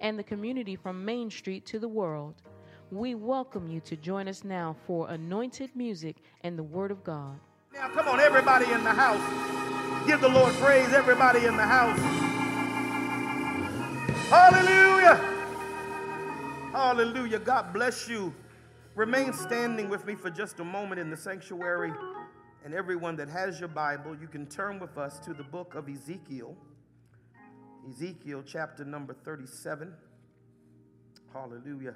and the community from Main Street to the world. We welcome you to join us now for anointed music and the Word of God. Now, come on, everybody in the house. Give the Lord praise, everybody in the house. Hallelujah. Hallelujah. God bless you. Remain standing with me for just a moment in the sanctuary. And everyone that has your Bible, you can turn with us to the book of Ezekiel. Ezekiel chapter number 37. Hallelujah.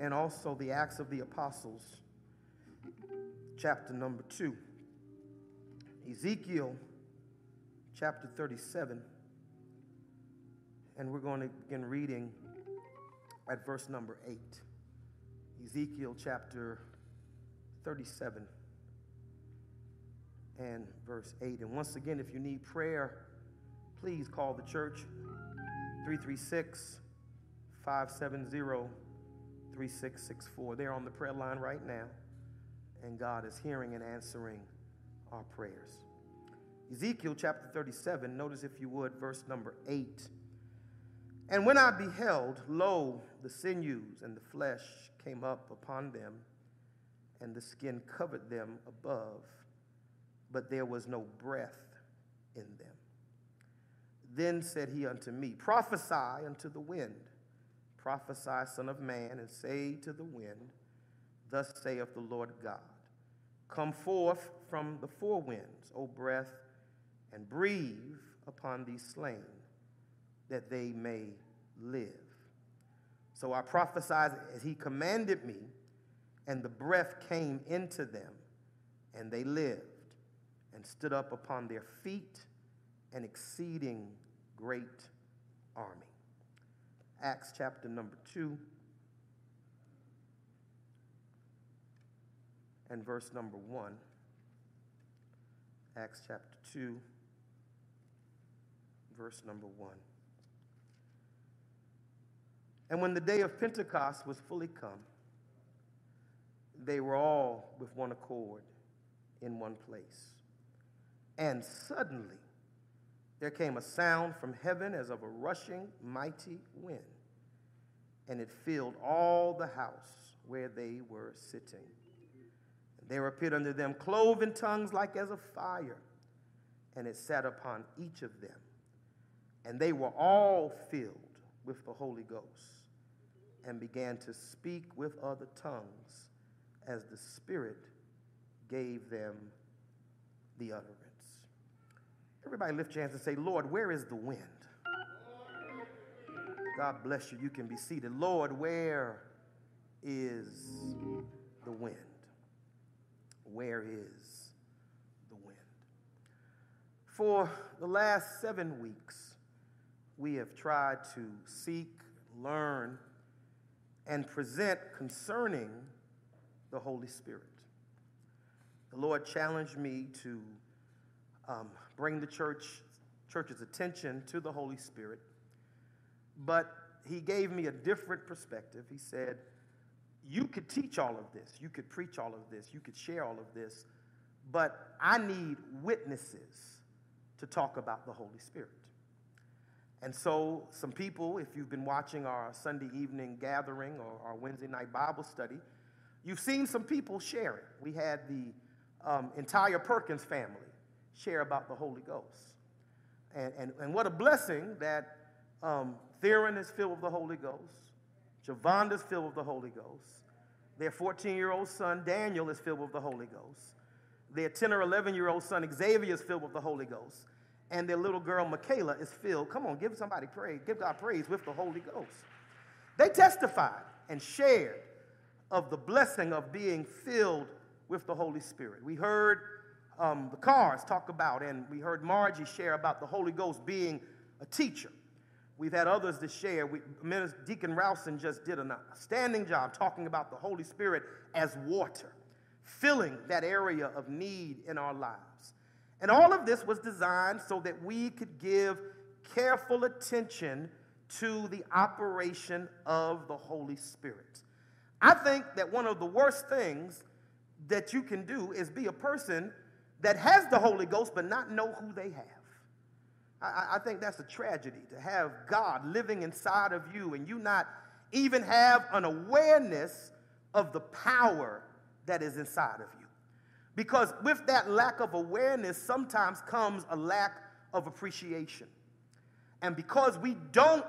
And also the Acts of the Apostles, chapter number 2. Ezekiel chapter 37. And we're going to begin reading at verse number 8. Ezekiel chapter 37 and verse 8. And once again, if you need prayer, please call the church 336 570 3664. They're on the prayer line right now, and God is hearing and answering our prayers. Ezekiel chapter 37, notice if you would, verse number 8. And when I beheld, lo, the sinews and the flesh came up upon them, and the skin covered them above, but there was no breath in them. Then said he unto me, Prophesy unto the wind, prophesy, Son of Man, and say to the wind, Thus saith the Lord God, Come forth from the four winds, O breath, and breathe upon these slain, that they may live. So I prophesied as he commanded me, and the breath came into them, and they lived, and stood up upon their feet, an exceeding great army. Acts chapter number 2 and verse number 1. Acts chapter 2, verse number 1. And when the day of Pentecost was fully come, they were all with one accord in one place. And suddenly there came a sound from heaven as of a rushing mighty wind, and it filled all the house where they were sitting. There appeared unto them cloven tongues like as of fire, and it sat upon each of them. And they were all filled with the Holy Ghost and began to speak with other tongues as the Spirit gave them the utterance. Everybody lift your hands and say, Lord, where is the wind? God bless you. You can be seated. Lord, where is the wind? Where is the wind? For the last seven weeks, we have tried to seek, learn, and present concerning the Holy Spirit. The Lord challenged me to um, bring the church, church's attention to the Holy Spirit, but He gave me a different perspective. He said, You could teach all of this, you could preach all of this, you could share all of this, but I need witnesses to talk about the Holy Spirit. And so, some people, if you've been watching our Sunday evening gathering or our Wednesday night Bible study, you've seen some people sharing. We had the um, entire Perkins family share about the Holy Ghost. And, and, and what a blessing that um, Theron is filled with the Holy Ghost, Javonda is filled with the Holy Ghost, their 14 year old son Daniel is filled with the Holy Ghost, their 10 or 11 year old son Xavier is filled with the Holy Ghost and their little girl Michaela is filled. Come on, give somebody praise, give God praise with the Holy Ghost. They testified and shared of the blessing of being filled with the Holy Spirit. We heard um, the cars talk about, and we heard Margie share about the Holy Ghost being a teacher. We've had others to share. We, Minister Deacon Rowson just did a standing job talking about the Holy Spirit as water, filling that area of need in our lives. And all of this was designed so that we could give careful attention to the operation of the Holy Spirit. I think that one of the worst things that you can do is be a person that has the Holy Ghost but not know who they have. I, I think that's a tragedy to have God living inside of you and you not even have an awareness of the power that is inside of you. Because with that lack of awareness, sometimes comes a lack of appreciation. And because we don't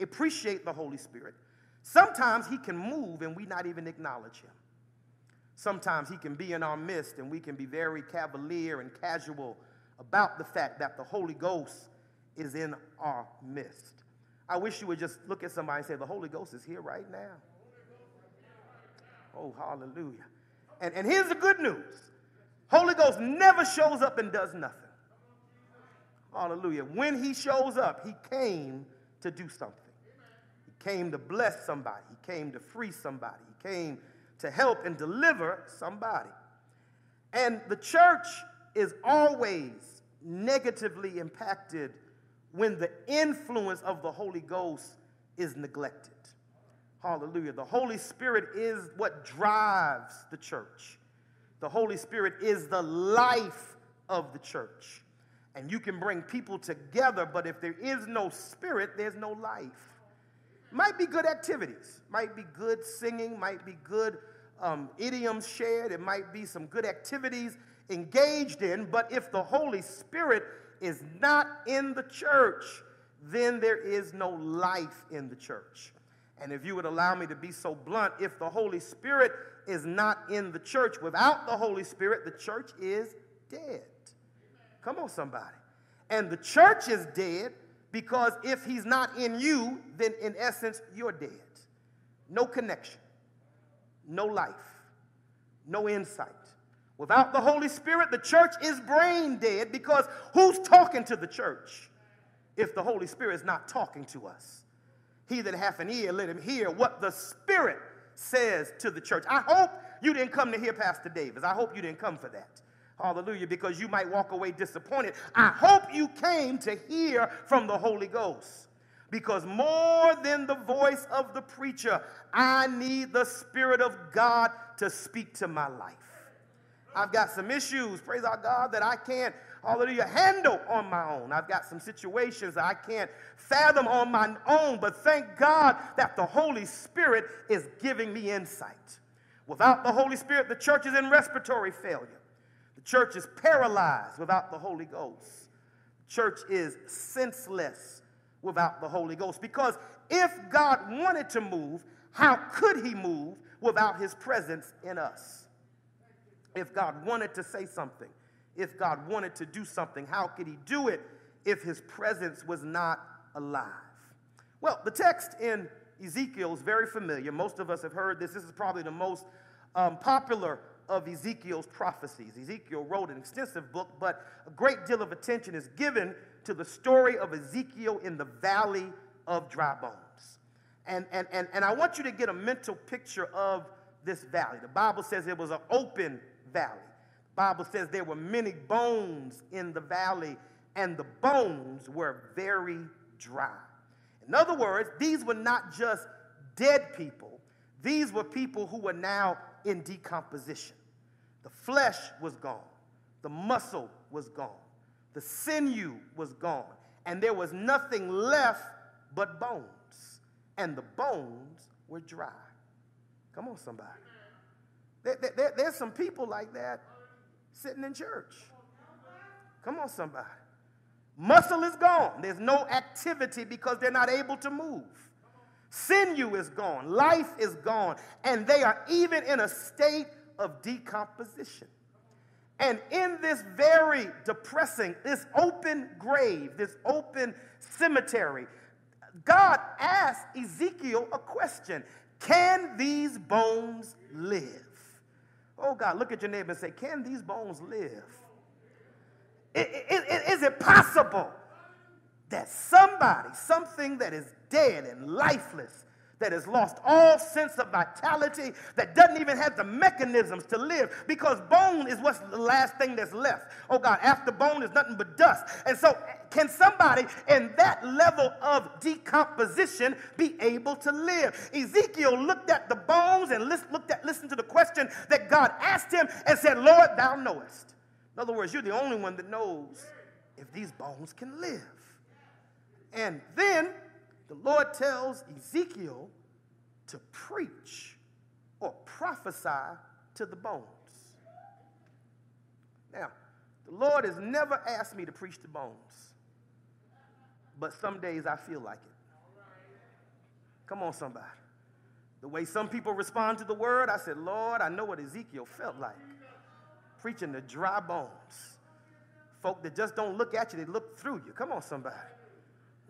appreciate the Holy Spirit, sometimes He can move and we not even acknowledge Him. Sometimes He can be in our midst and we can be very cavalier and casual about the fact that the Holy Ghost is in our midst. I wish you would just look at somebody and say, The Holy Ghost is here right now. Oh, hallelujah. And, and here's the good news Holy Ghost never shows up and does nothing. Hallelujah. When he shows up, he came to do something. He came to bless somebody. He came to free somebody. He came to help and deliver somebody. And the church is always negatively impacted when the influence of the Holy Ghost is neglected. Hallelujah. The Holy Spirit is what drives the church. The Holy Spirit is the life of the church. And you can bring people together, but if there is no spirit, there's no life. Might be good activities, might be good singing, might be good um, idioms shared, it might be some good activities engaged in, but if the Holy Spirit is not in the church, then there is no life in the church. And if you would allow me to be so blunt, if the Holy Spirit is not in the church, without the Holy Spirit, the church is dead. Come on, somebody. And the church is dead because if he's not in you, then in essence, you're dead. No connection, no life, no insight. Without the Holy Spirit, the church is brain dead because who's talking to the church if the Holy Spirit is not talking to us? He that hath an ear, let him hear what the Spirit says to the church. I hope you didn't come to hear Pastor Davis. I hope you didn't come for that. Hallelujah, because you might walk away disappointed. I hope you came to hear from the Holy Ghost. Because more than the voice of the preacher, I need the Spirit of God to speak to my life. I've got some issues, praise our God, that I can't, hallelujah, handle on my own. I've got some situations that I can't fathom on my own, but thank God that the Holy Spirit is giving me insight. Without the Holy Spirit, the church is in respiratory failure. Church is paralyzed without the Holy Ghost. Church is senseless without the Holy Ghost. Because if God wanted to move, how could he move without his presence in us? If God wanted to say something, if God wanted to do something, how could he do it if his presence was not alive? Well, the text in Ezekiel is very familiar. Most of us have heard this. This is probably the most um, popular of Ezekiel's prophecies. Ezekiel wrote an extensive book, but a great deal of attention is given to the story of Ezekiel in the valley of dry bones. And, and, and, and I want you to get a mental picture of this valley. The Bible says it was an open valley. The Bible says there were many bones in the valley, and the bones were very dry. In other words, these were not just dead people, these were people who were now in decomposition. The flesh was gone, the muscle was gone, the sinew was gone, and there was nothing left but bones. And the bones were dry. Come on, somebody. There, there, there's some people like that sitting in church. Come on, somebody. Muscle is gone. There's no activity because they're not able to move. Sinew is gone. Life is gone. And they are even in a state of decomposition. And in this very depressing, this open grave, this open cemetery, God asked Ezekiel a question Can these bones live? Oh God, look at your neighbor and say, Can these bones live? Is, it possible that somebody, something that is dead and lifeless, that has lost all sense of vitality, that doesn't even have the mechanisms to live, because bone is what's the last thing that's left. Oh God, after bone is nothing but dust. And so, can somebody in that level of decomposition be able to live? Ezekiel looked at the bones and looked at, listened to the question that God asked him and said, Lord, thou knowest. In other words, you're the only one that knows if these bones can live. And then the Lord tells Ezekiel to preach or prophesy to the bones. Now, the Lord has never asked me to preach to bones, but some days I feel like it. Come on, somebody. The way some people respond to the word, I said, Lord, I know what Ezekiel felt like. Preaching to dry bones. Folk that just don't look at you, they look through you. Come on, somebody.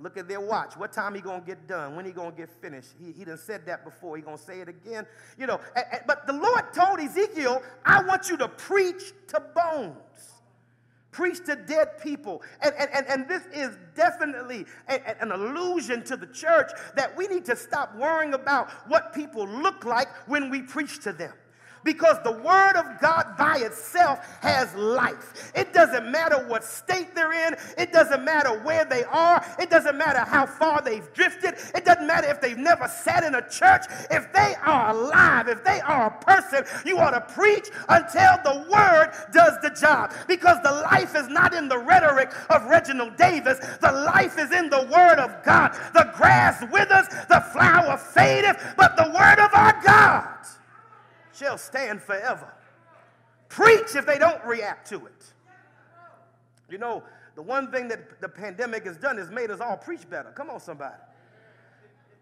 Look at their watch. What time he gonna get done? When he gonna get finished? He, he done said that before. He gonna say it again. You know, but the Lord told Ezekiel, I want you to preach to bones. Preach to dead people. And, and, and, and this is definitely a, an allusion to the church that we need to stop worrying about what people look like when we preach to them because the Word of God by itself has life. It doesn't matter what state they're in, it doesn't matter where they are, it doesn't matter how far they've drifted, it doesn't matter if they've never sat in a church. If they are alive, if they are a person, you ought to preach until the Word does the job because the life is not in the rhetoric of Reginald Davis, the life is in the Word of God. The grass withers, the flower fadeth, but the Word of our God shall stand forever. Preach if they don't react to it. You know, the one thing that the pandemic has done is made us all preach better. Come on, somebody.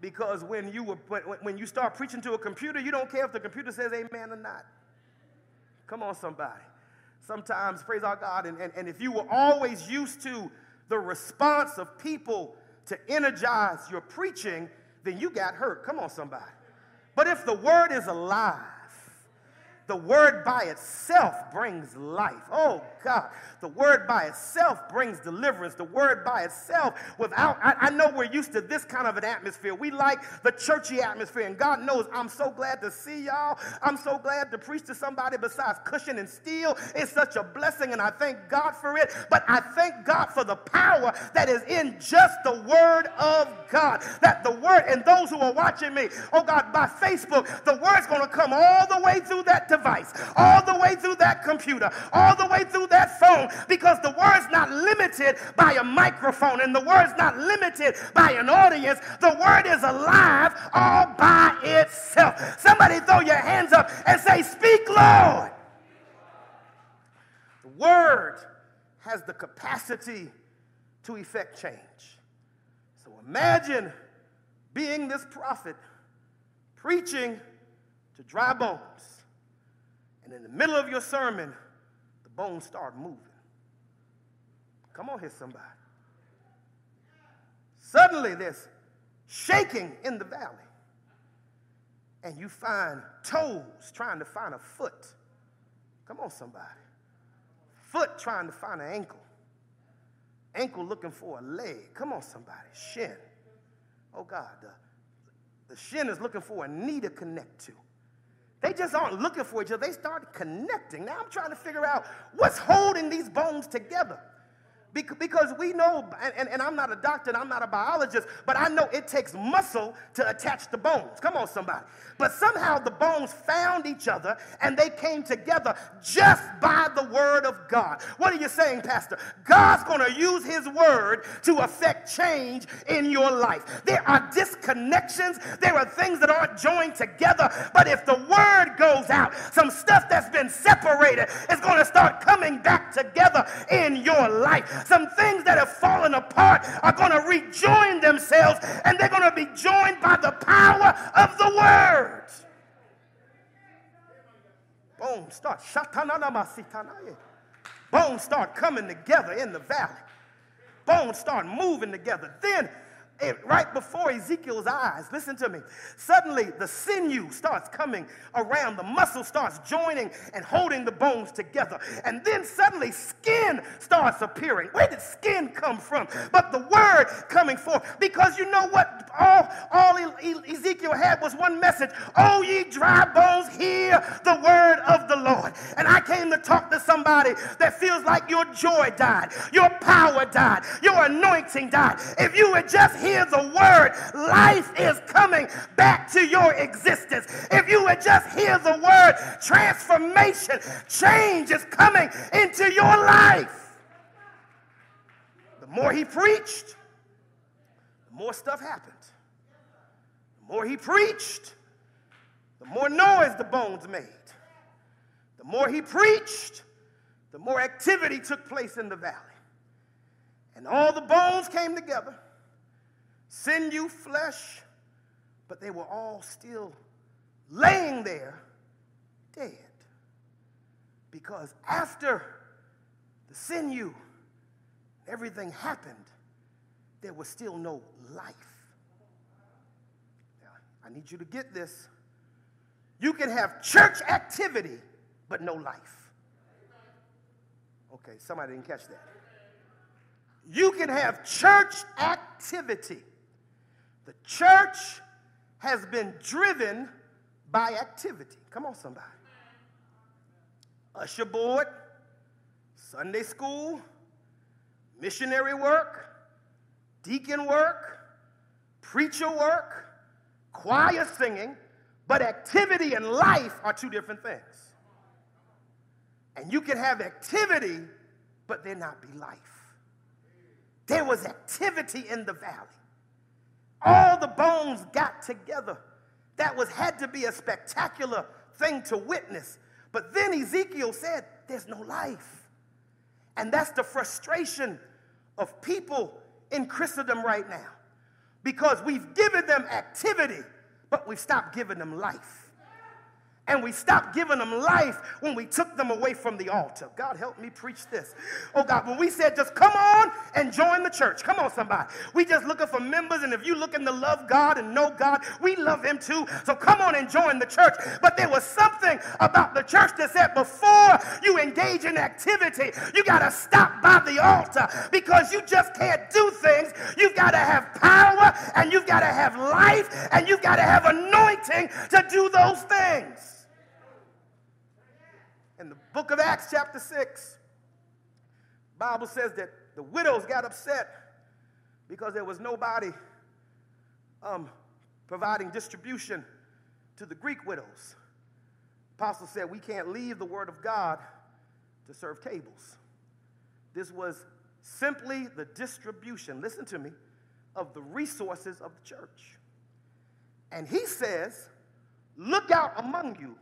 Because when you, were, when, you start preaching to a computer, you don't care if the computer says amen or not. Come on, somebody. Sometimes, praise our God, and, and, and if you were always used to the response of people to energize your preaching, then you got hurt. Come on, somebody. But if the word is alive, the word by itself brings life. Oh God, the word by itself brings deliverance. The word by itself, without, I, I, know we're used to this kind of an atmosphere. We like the churchy atmosphere, and God knows I'm so glad to see y'all. I'm so glad to preach to somebody besides cushion and steel. It's such a blessing, and I thank God for it. But I thank God for the power that is in just the word of God. That the word, and those who are watching me, oh God, by Facebook, the word's going to come all the way through that device, all the way through that computer, all the way through that phone, because the word's not limited by a microphone and the word's not limited by an audience. The word is alive all by itself. Somebody throw your hands up and say, Speak, Lord. The word has the capacity to effect change. So imagine being this prophet preaching to dry bones. And in the middle of your sermon, the bones start moving. Come on here, somebody. Suddenly there's shaking in the valley. And you find toes trying to find a foot. Come on, somebody. Foot trying to find an ankle. Ankle looking for a leg. Come on, somebody. Shin. Oh, God. The, the shin is looking for a knee to connect to. They just aren't looking for each other. They start connecting. Now I'm trying to figure out what's holding these bones together. Because we know, and, and, I'm not a doctor and I'm not a biologist, but I know it takes muscle to attach the bones. Come on, somebody. But somehow the bones found each other and they came together just by the word of God. What are you saying, Pastor? God's going to use his word to affect change in your life. There are disconnections, there are things that aren't joined together, but if the word goes out, some stuff that's been separated is going to start coming back together in your life. Some things that have fallen apart are going to rejoin themselves and they're going to be joined by the power of the word. Boom, start. Bones start coming together in the valley. Bones start moving together. Then right before Ezekiel's eyes, listen to me. Suddenly, the sinew starts coming around, the muscle starts joining and holding the bones together. And then suddenly, skin starts appearing. Where did skin come from? But the word coming forth. Because you know what? All, all Ezekiel had was one message Oh, ye dry bones, hear the word of the Lord. And I came to talk to somebody that feels like your joy died, your power died, your anointing died. If you would just hear the word, life is coming back to your existence. If you would just hear the word, transformation, change is coming into your life. The more he preached, the more stuff happened. The more he preached, the more noise the bones made. The more he preached, the more activity took place in the valley. And all the bones came together sinew, flesh, but they were all still laying there dead. Because after the sinew, everything happened, there was still no life. Now, I need you to get this. You can have church activity, but no life. Okay, somebody didn't catch that. You can have church activity the church has been driven by activity. Come on, somebody. Usher board, Sunday school, missionary work, deacon work, preacher work, choir singing, but activity and life are two different things. And you can have activity, but there not be life. There was activity in the valley all the bones got together. That was had to be a spectacular thing to witness. But then Ezekiel said, There's no life. And that's the frustration of people in Christendom right now. Because we've given them activity, but we've stopped giving them life and we stopped giving them life when we took them away from the altar. God help me preach this. Oh God, when we said just come on and join the church. Come on, somebody. We just looking for members, and if you looking to love God and know God, we love Him too. So come on and join the church. But there was something about the church that said before you engage in activity, you got to stop by the altar because you just can't do things. You've got to have power and you've got to have life and you've got to have anointing to do those things in the book of Acts, chapter 6, Bible says that the widows got upset because there was nobody um, providing distribution to the Greek widows. Apostle said, We can't leave the word of God to serve tables. This was simply the distribution, listen to me, of the resources of the church. And he says, Look out among you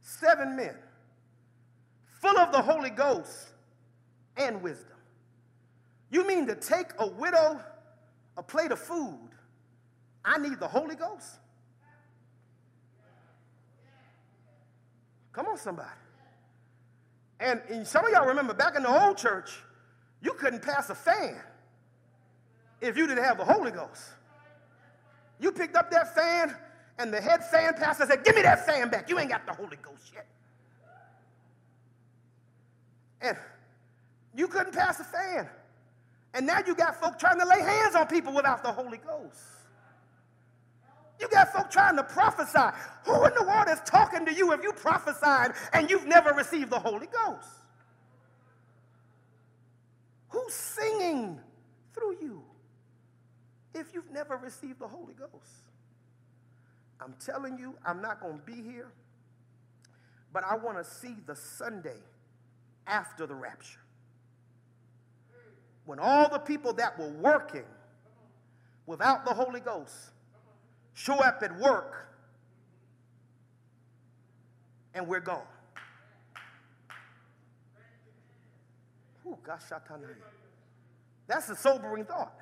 seven men full of the Holy Ghost and wisdom. You mean to take a widow a plate of food? I need the Holy Ghost? Come on, somebody. And, and some of y'all remember back in the old church, you couldn't pass a fan if you didn't have the Holy Ghost. You picked up that fan, and the head fan pastor said, Give me that fan back. You ain't got the Holy Ghost yet. And you couldn't pass a fan. And now you got folk trying to lay hands on people without the Holy Ghost. You got folk trying to prophesy. Who in the world is talking to you if you prophesied and you've never received the Holy Ghost? Who's singing through you if you've never received the Holy Ghost? I'm telling you, I'm not going to be here, but I want to see the Sunday after the rapture. When all the people that were working without the Holy Ghost show up at work and we're gone. That's a sobering thought.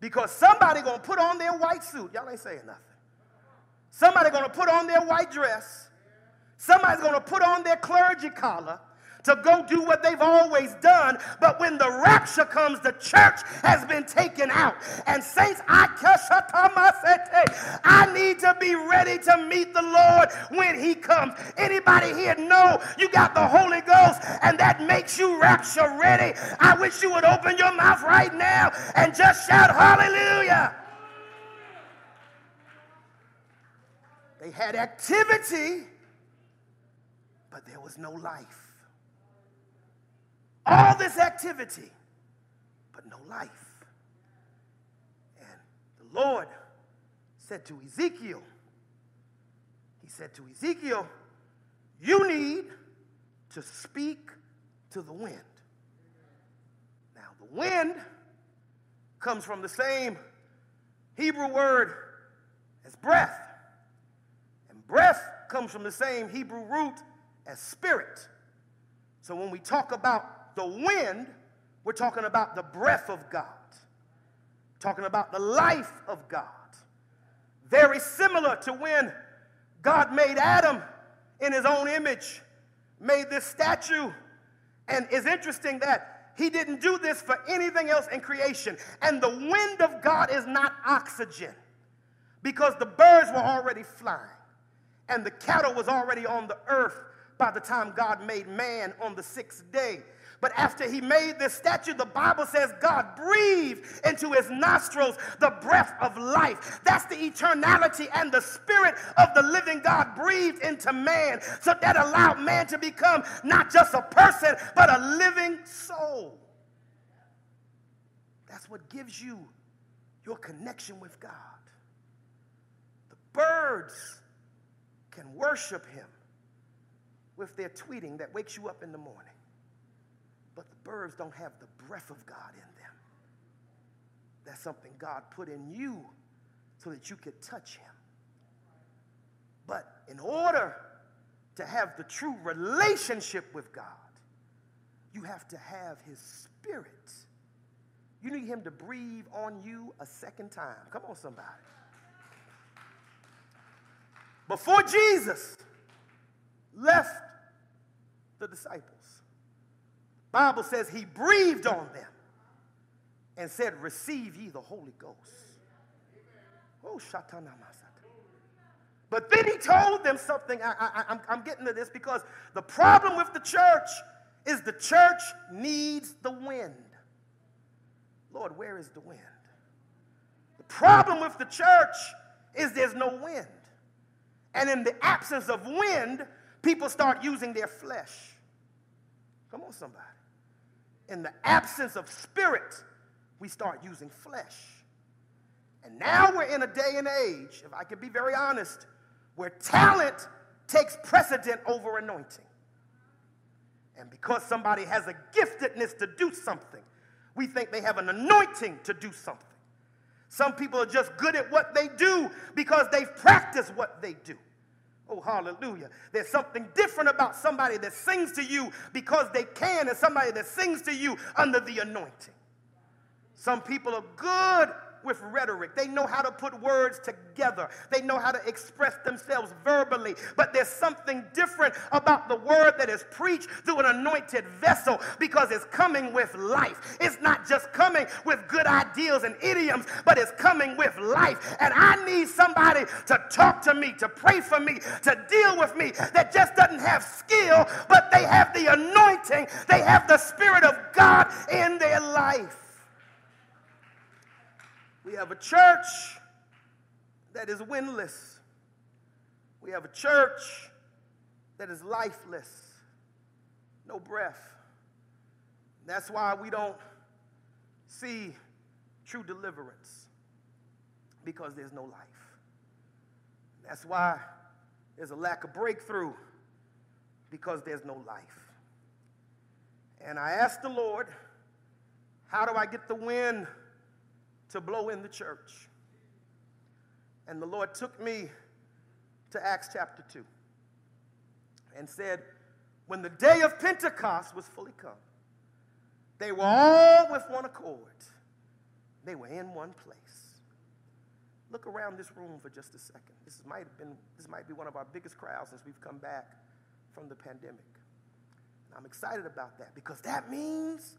Because somebody gonna put on their white suit. Y'all ain't saying nothing. Somebody gonna put on their white dress. Somebody's gonna put on their clergy collar to go do what they've always done. But when the rapture comes, the church has been taken out. And saints, I I need to be ready to meet the Lord when he comes. Anybody here know you got the Holy Ghost and that makes you rapture ready? I wish you would open your mouth right now and just shout hallelujah. They had activity, but there was no life. Ah. All this activity, but no life. And the Lord said to Ezekiel, He said to Ezekiel, You need to speak to the wind. Now, the wind comes from the same Hebrew word as breath. And breath comes from the same Hebrew root as spirit. So when we talk about the wind, we're talking about the breath of God, talking about the life of God. Very similar to when God made Adam in his own image, made this statue. And it's interesting that he didn't do this for anything else in creation. And the wind of God is not oxygen because the birds were already flying and the cattle was already on the earth by the time God made man on the sixth day. But after he made this statue, the Bible says God breathed into his nostrils the breath of life. That's the eternality and the spirit of the living God breathed into man. So that allowed man to become not just a person, but a living soul. That's what gives you your connection with God. The birds can worship him with their tweeting that wakes you up in the morning. But the birds don't have the breath of God in them. That's something God put in you so that you could touch Him. But in order to have the true relationship with God, you have to have His Spirit. You need Him to breathe on you a second time. Come on, somebody. Before Jesus left the disciples, Bible says he breathed on them and said, Receive ye the Holy Ghost. Oh, But then he told them something. I, I, I'm getting to this because the problem with the church is the church needs the wind. Lord, where is the wind? The problem with the church is there's no wind. And in the absence of wind, people start using their flesh. Come on, somebody in the absence of spirit, we start using flesh. And now we're in a day and age, if I can be very honest, where talent takes precedent over anointing. And because somebody has a giftedness to do something, we think they have an anointing to do something. Some people are just good at what they do because they've practiced what they do. Oh, hallelujah. There's something different about somebody that sings to you because they can and somebody that sings to you under the anointing. Some people are good with rhetoric. They know how to put words together. They know how to express themselves verbally. But there's something different about the word that is preached through an anointed vessel because it's coming with life. It's not just coming with good ideals and idioms, but it's coming with life. And I need somebody to talk to me, to pray for me, to deal with me that just doesn't have skill, but they have the anointing, they have the Spirit of God in their life. We have a church that is windless. We have a church that is lifeless, no breath. That's why we don't see true deliverance because there's no life. That's why there's a lack of breakthrough because there's no life. And I asked the Lord, how do I get the wind? To blow in the church. And the Lord took me to Acts chapter 2 and said, When the day of Pentecost was fully come, they were all with one accord. They were in one place. Look around this room for just a second. This might have been this might be one of our biggest crowds since we've come back from the pandemic. I'm excited about that because that means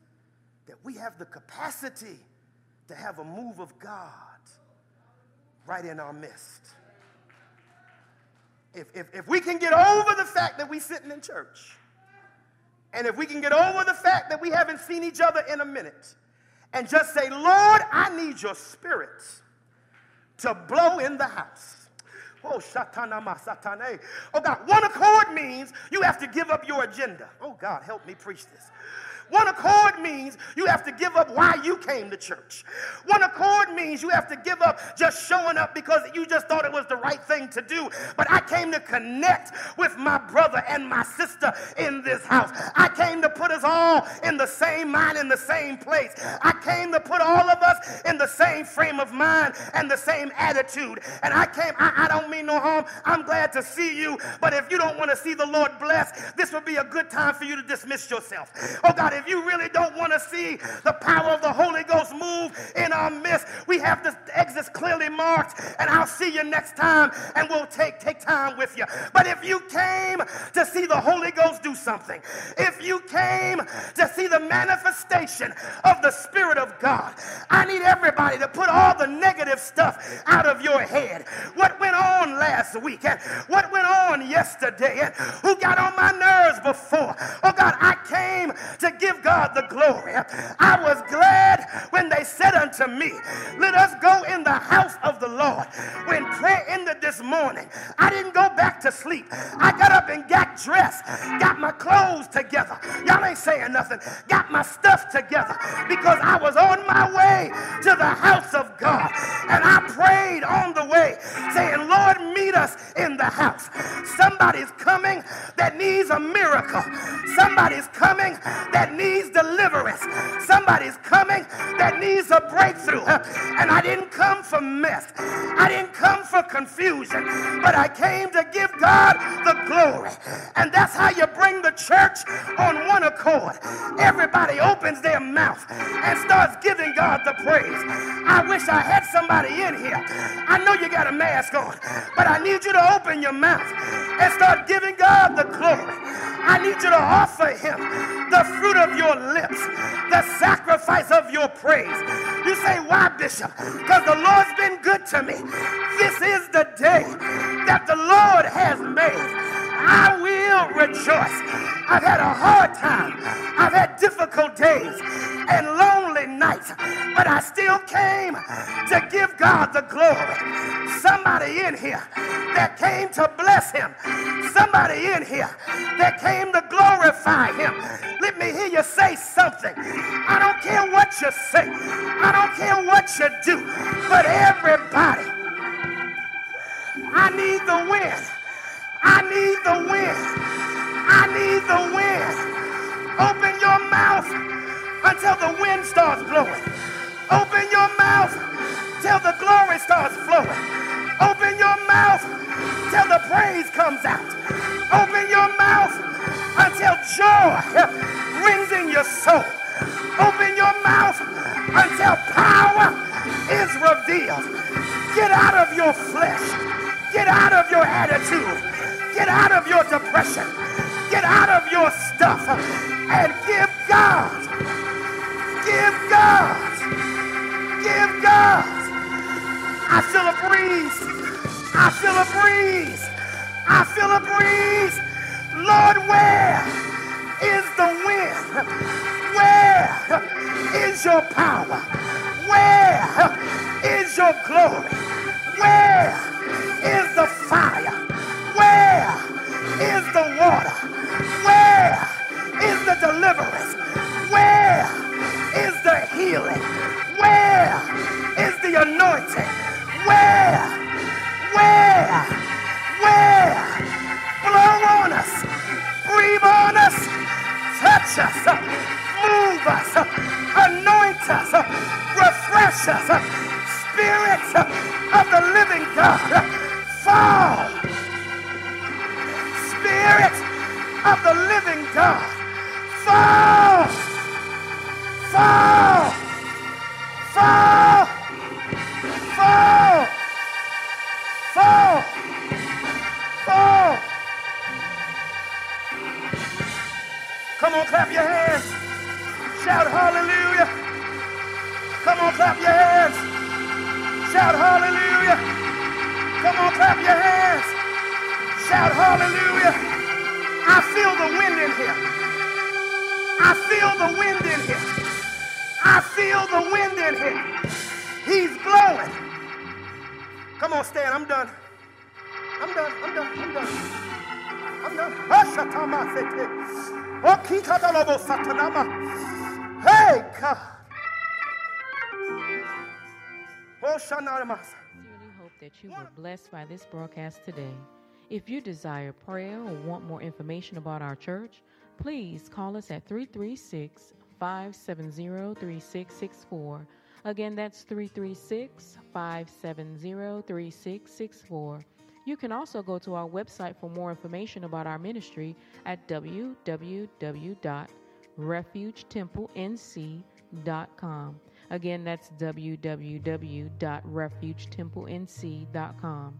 that we have the capacity to have a move of God right in our midst. If, if, if we can get over the fact that we're sitting in church, and if we can get over the fact that we haven't seen each other in a minute, and just say, Lord, I need your spirit to blow in the house. Oh, shatanama satane. Oh, God, one accord means you have to give up your agenda. Oh, God, help me preach this. One accord means you have to give up why you came to church. One accord means you have to give up just showing up because you just thought it was the right thing to do. But I came to connect with my brother and my sister in this house. I came to put us all in the same mind, in the same place. I came to put all of us in the same frame of mind and the same attitude. And I came, I, I don't mean no harm. I'm glad to see you. But if you don't want to see the Lord bless, this would be a good time for you to dismiss yourself. Oh God, if you really don't want to see the power of the Holy Ghost move in our midst, we have the exits clearly marked, and I'll see you next time, and we'll take, take time with you. But if you came to see the Holy Ghost do something, if you came to see the manifestation of the Spirit of God, I need everybody to put all the negative stuff out of your head. What went on last week, and what went on yesterday, and who got on my nerves before. Oh God, I came to give God the glory. I was glad when they said unto me, Let us go in the house of the Lord. When prayer ended this morning, I didn't go back to sleep. I got up and got dressed, got my clothes together. Y'all ain't saying nothing. Got my stuff together because I was on my way to the house of God. And I prayed on the way, saying, Lord, meet us in the house. Somebody's coming that needs a miracle. Somebody's coming that needs deliverance. Somebody's coming that needs a breakthrough. And I didn't come for mess. I didn't come for confusion, but I came to give God the glory. And that's how you bring the church on one accord. Everybody opens their mouth and starts giving God the praise. I wish I had somebody in here. I know you got a mask on, but I need you to open your mouth and start giving God the glory. I need you to offer him the fruit of your lips, the sacrifice of your praise. You say, why, Bishop? Because the Lord's been good to me. This is the day that the Lord has made. I will rejoice. I've had a hard time. I've had difficult days and lonely nights, but I still came to give God the glory. Somebody in here that came to bless him. Somebody in here that came to glorify him. Let me hear you say something. I don't care what you say. I don't care what you do. But everybody, I need the wind. I need the wind. I need the wind. Open your mouth until the wind starts blowing. Open your mouth till the glory starts flowing. Open your mouth till the praise comes out. Open your mouth until joy rings in your soul. Open your mouth until power is revealed. Get out of your flesh. Get out of your attitude. Get out of your depression. Get out of your stuff and give God. Give God. Give God. I feel a breeze. I feel a breeze. I feel a breeze. Lord, where is the wind? Where is your power? Where is your glory? Where is the fire? Where is the water? Where is the deliverance? Feel the wind in here. He's blowing. Come on, Stan. I'm done. I'm done. I'm done. I'm done. I'm done. Hey, God. Oh, sincerely hope that you were blessed by this broadcast today. If you desire prayer or want more information about our church, please call us at 336 570 3664. Again, that's 336 570 3664. You can also go to our website for more information about our ministry at www.refugetemple.nc.com. Again, that's www.refugetemple.nc.com.